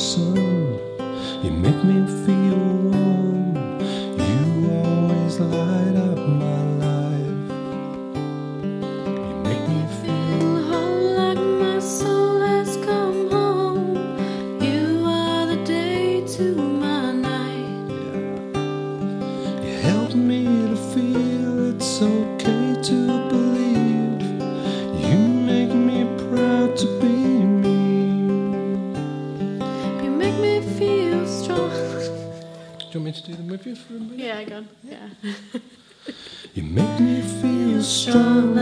the You make me feel Strong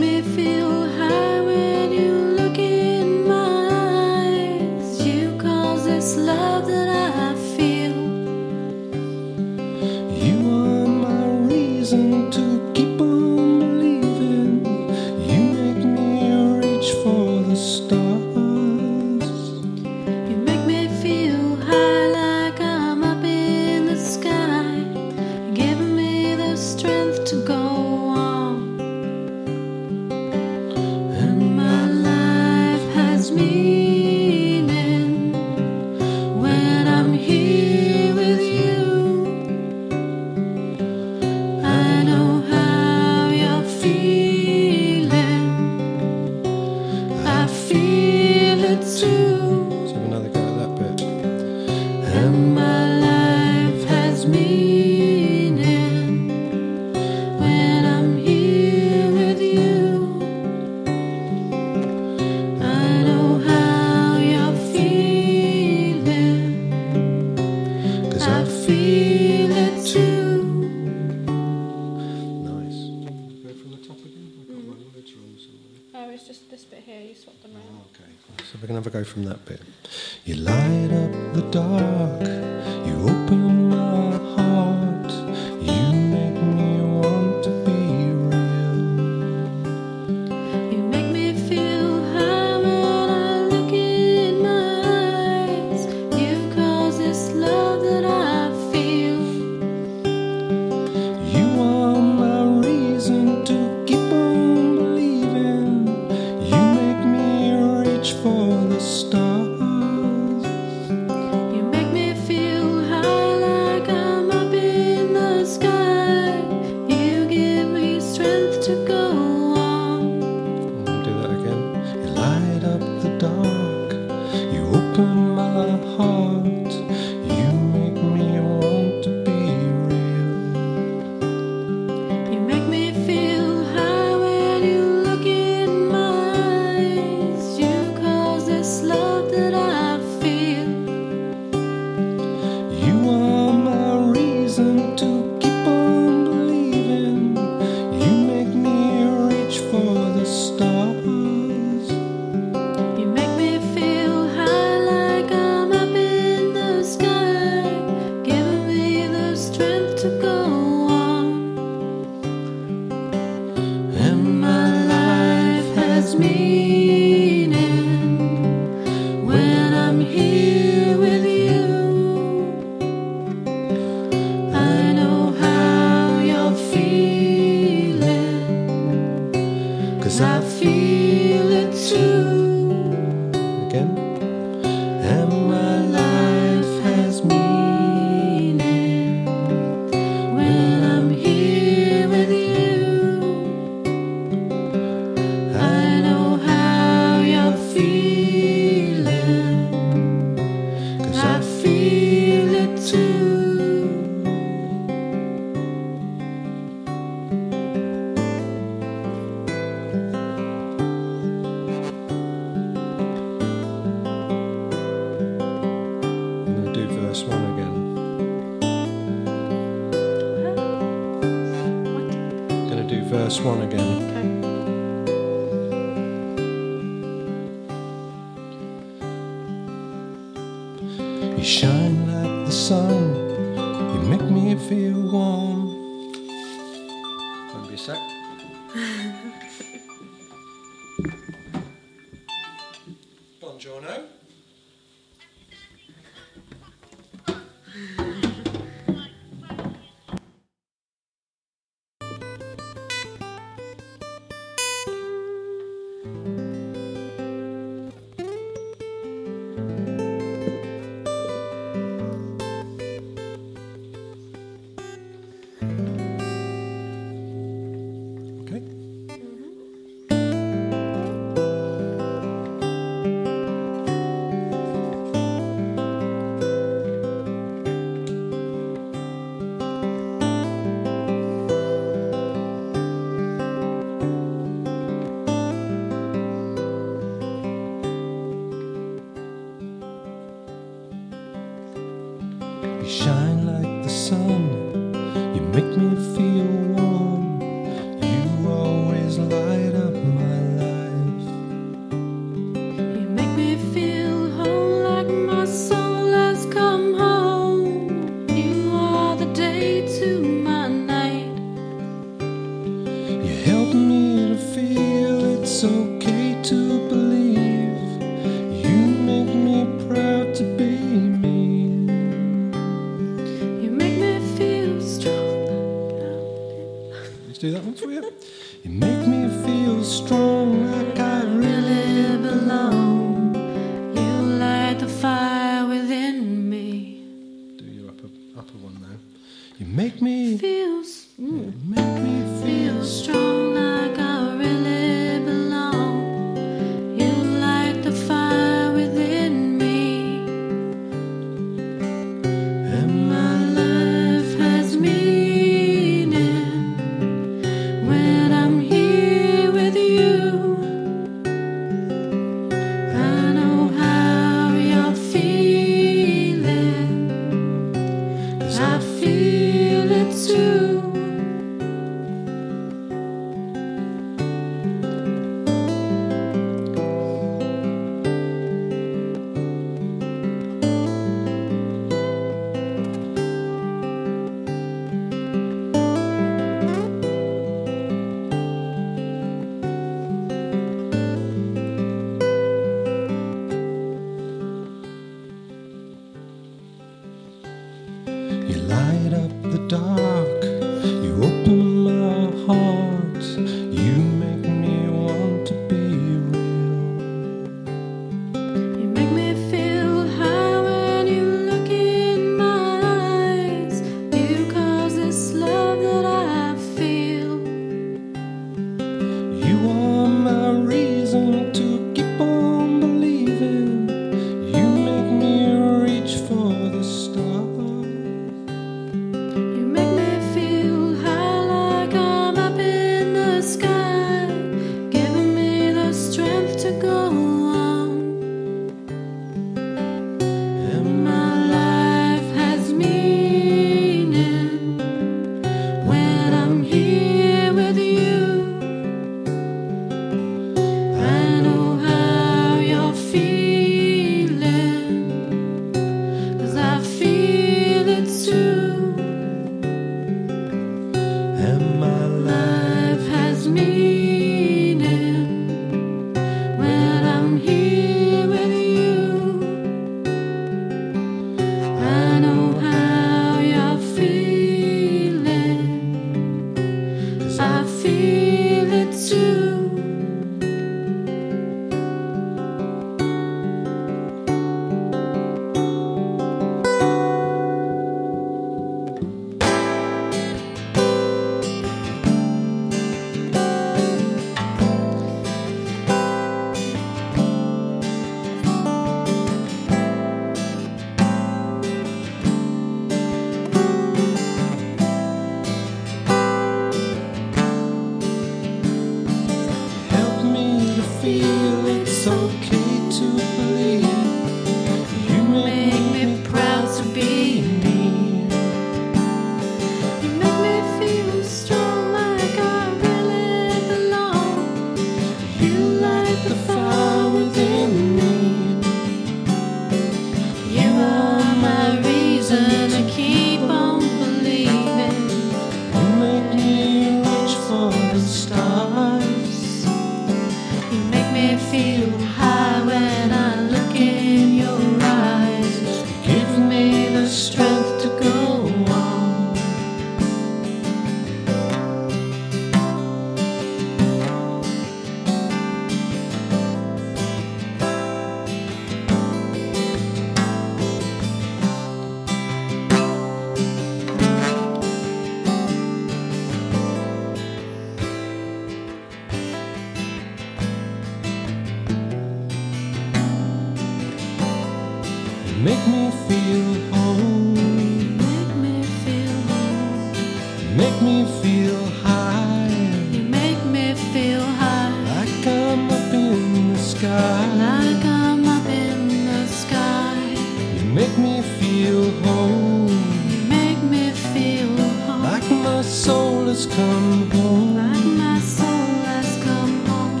make me feel home. You make me feel home. Like my soul has come home. Like my soul has come home.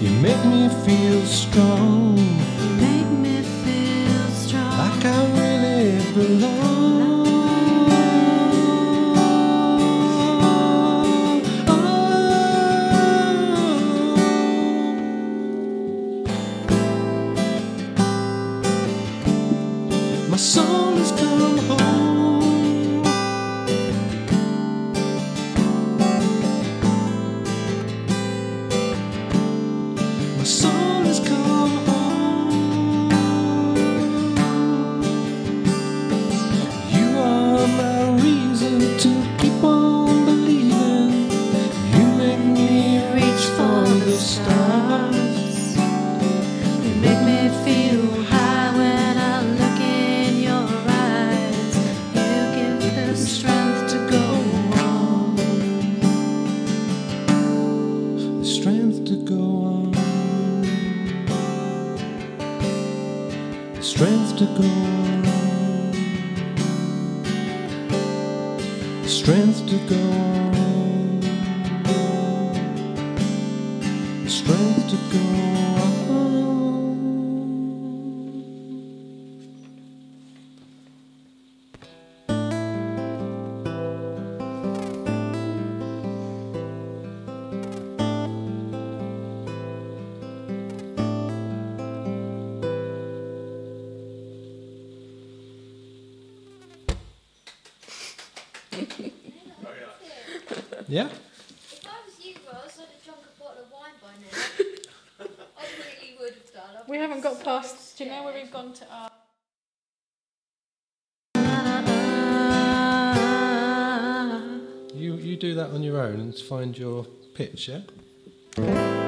You make me feel strong. we haven't got past. Do you know where we've gone to? Our... You you do that on your own and find your pitch, yeah.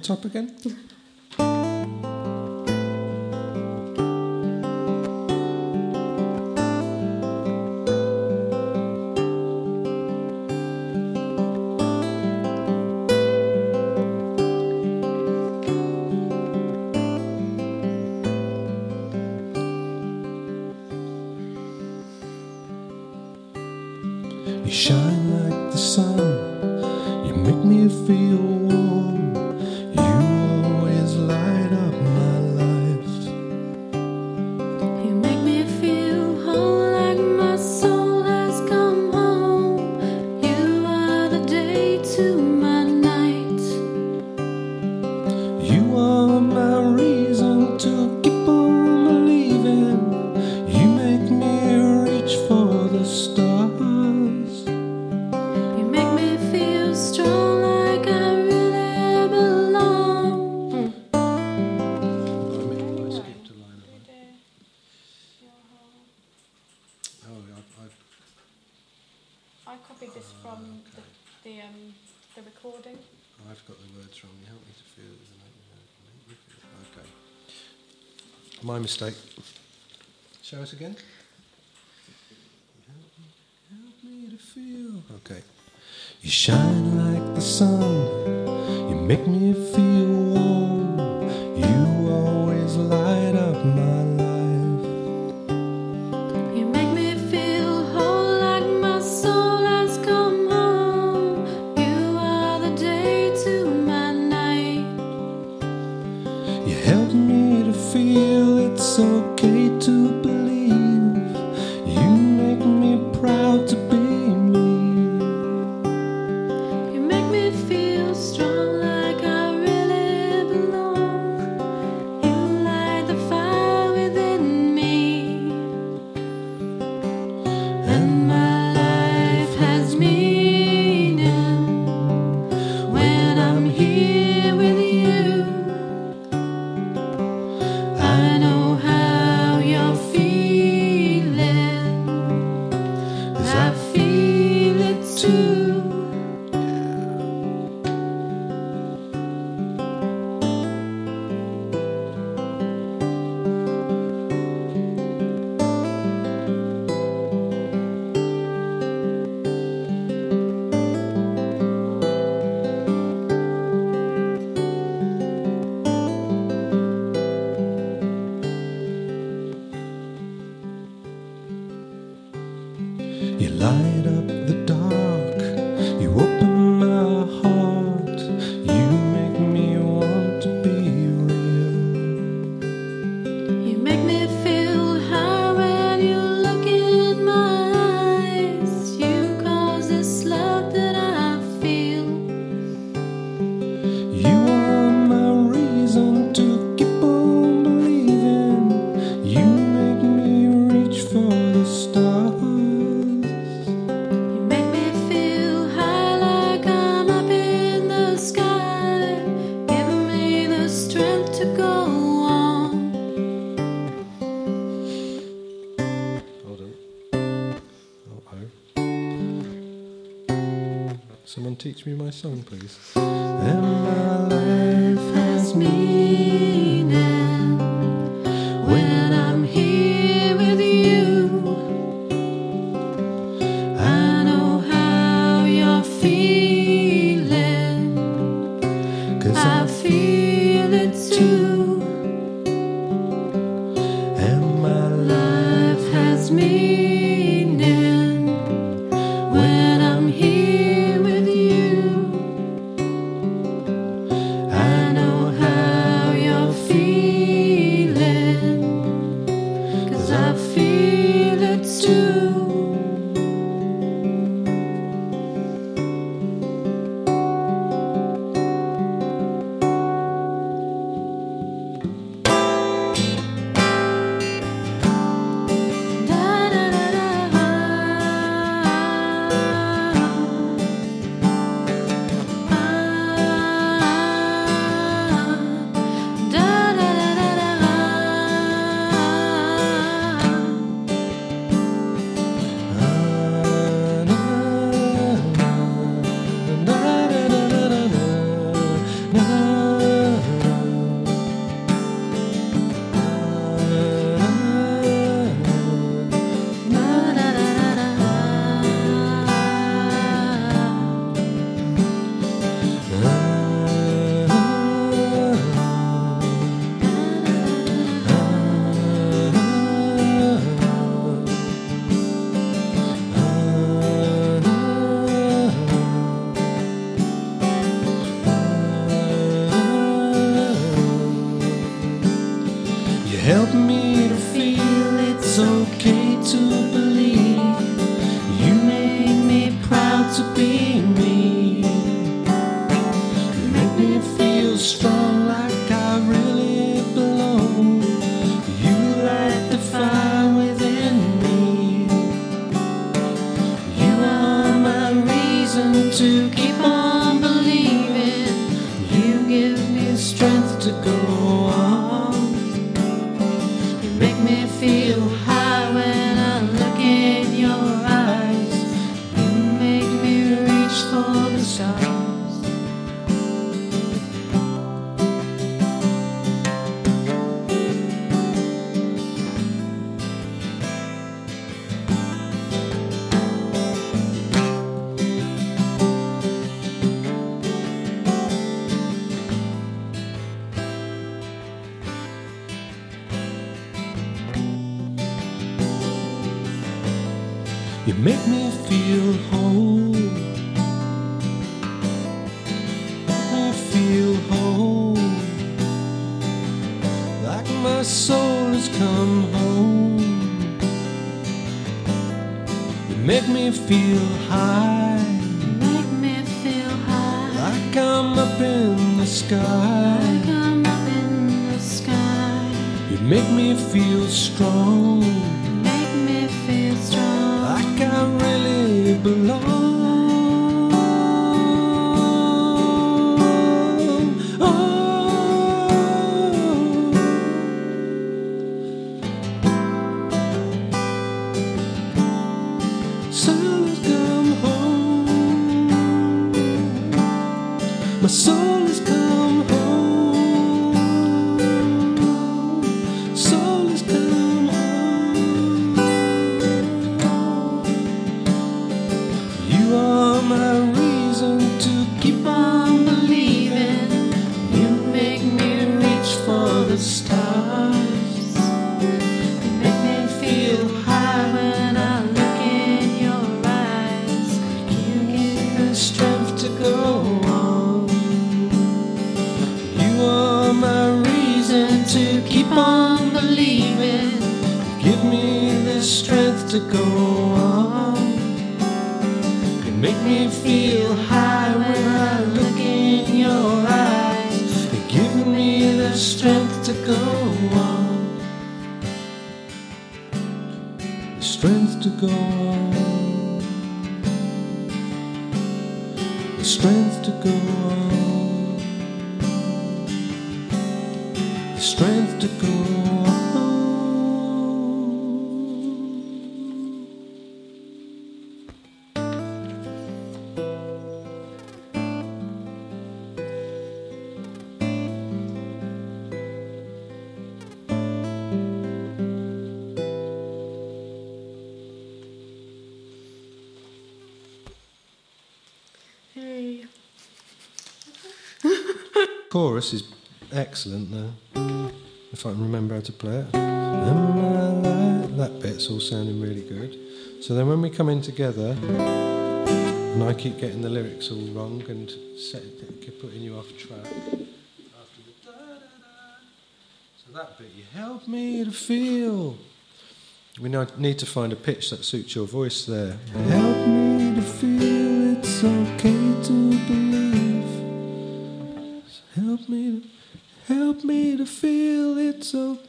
the top again? mistake. Show us again. Okay. You shine like the sun, you make me feel. teach me my song, please? Make me feel strong. Chorus is excellent though. If I can remember how to play it. That bit's all sounding really good. So then when we come in together, and I keep getting the lyrics all wrong and set, keep putting you off track. After the da-da-da. So that bit, you help me to feel. We need to find a pitch that suits your voice there. Help me to feel it's okay to believe. Help me, help me to feel it's okay.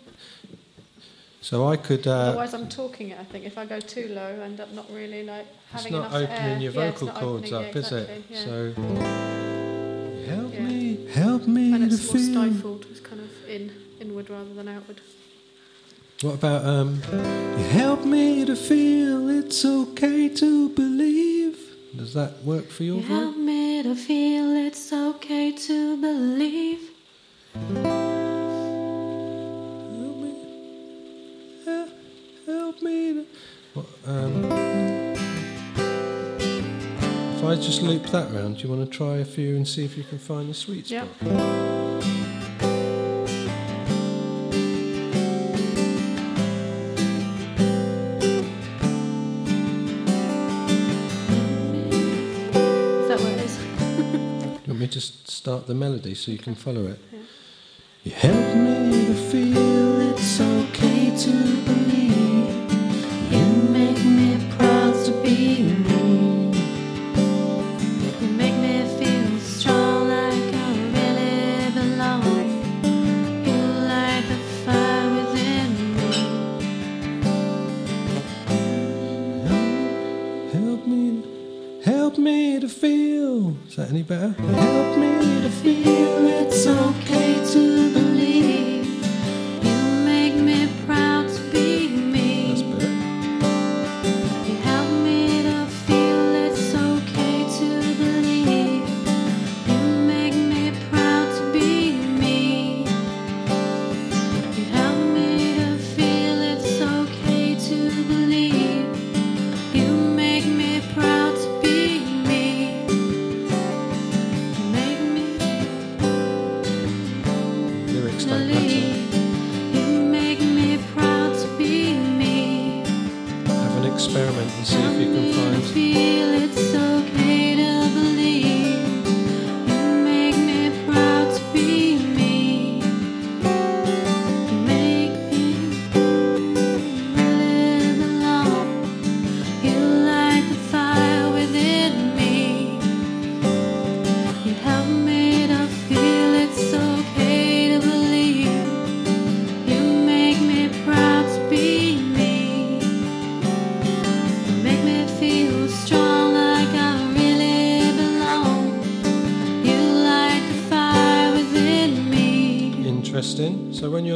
So I could. Uh, Otherwise, I'm talking it. I think if I go too low, I end up not really like it's having not enough opening air. your Yeah, it's vocal not cords opening, up, yeah, is it? yeah. So help Yeah. me, help me and to more feel. stifled. It's kind of in inward rather than outward. What about um? Help me to feel it's okay to believe. Does that work for your You help voice? me to feel it's okay to believe. Help me, help, help me. To, what, um, if I just loop that round, do you want to try a few and see if you can find the sweet spot? Is start the melody so you can follow it? You help me to feel it's okay to believe. You make me proud to be me. You make me feel strong like I really belong. You light the fire within me. Help me, help me to feel. Is that any better? Help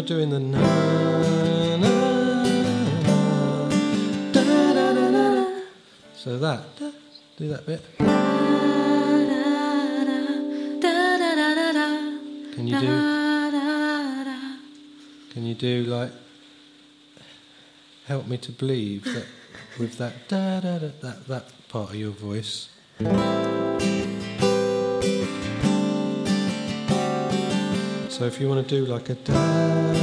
doing the na na da da da da. So that, do that bit. Can you do? Can you do like help me to believe that with that da da da that that part of your voice? So if you want to do like a da.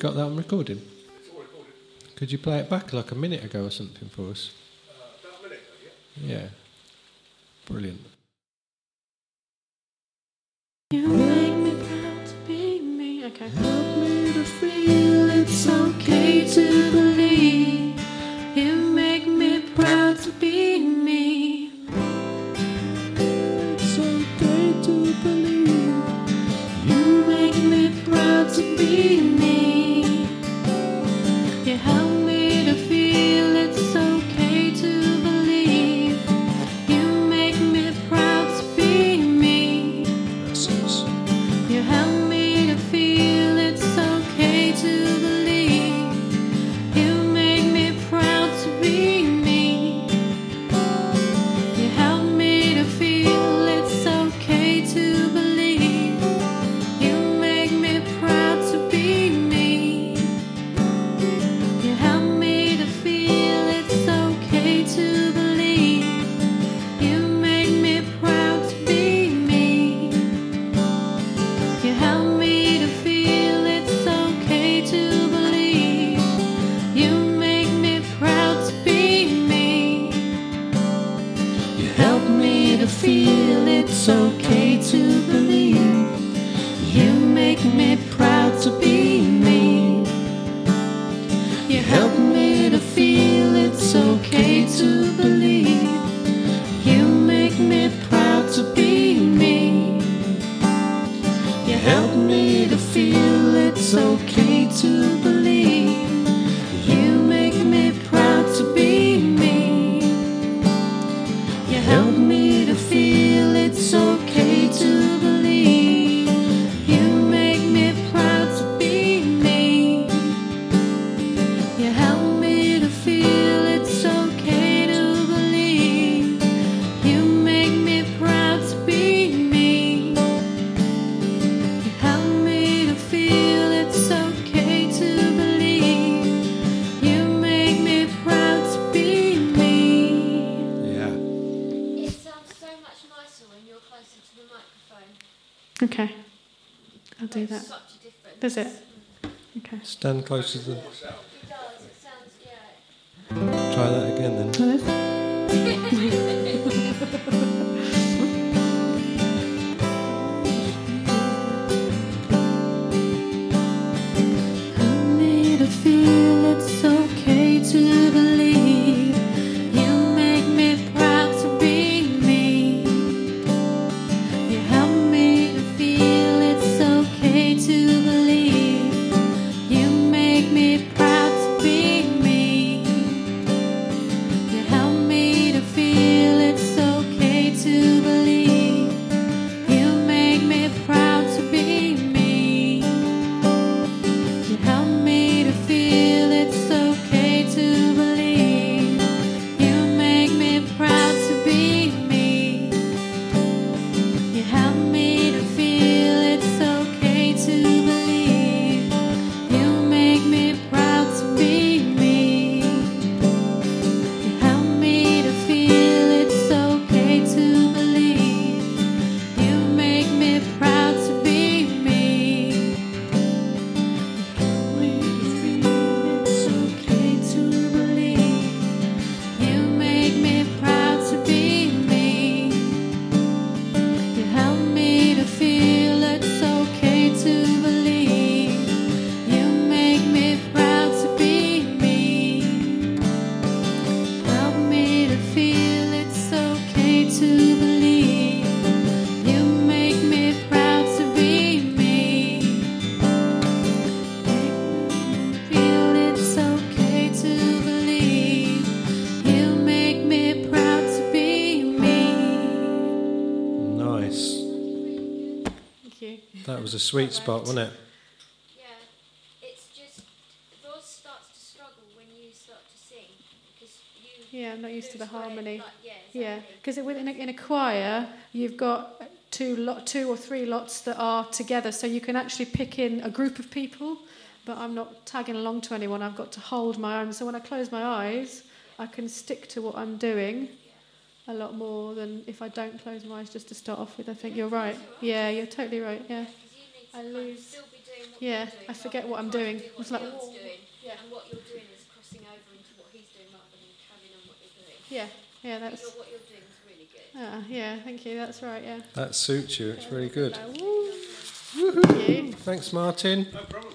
got that on recording? Could you play it back like a minute ago or something for us? Uh, about a minute yeah. Yeah. Brilliant. Stand closer to the. It does. It sounds yeah. Try that again then. Sweet spot, wasn't it? Yeah. It's just Roz starts to struggle when you start to sing because you. Yeah, I'm not used to the harmony. Like, yeah. Yeah, exactly. because in a, in a choir, you've got two lot, two or three lots that are together, so you can actually pick in a group of people. But I'm not tagging along to anyone. I've got to hold my own. So when I close my eyes, I can stick to what I'm doing a lot more than if I don't close my eyes just to start off with. I think you're right. Yeah, you're totally right. Yeah, 'Cause you need to I kind lose- still be doing what yeah. you're doing. I forget what I'm doing. trying to It's like, Neil's doing. Yeah. And what you're doing is crossing over into what he's doing rather than carrying on what you're doing. yeah, yeah. That's what you're doing is really good. ah, yeah. Thank you. That's right. Yeah. That suits you. It's really good. Like, woo. Thank you. Thanks, Martin. No problem.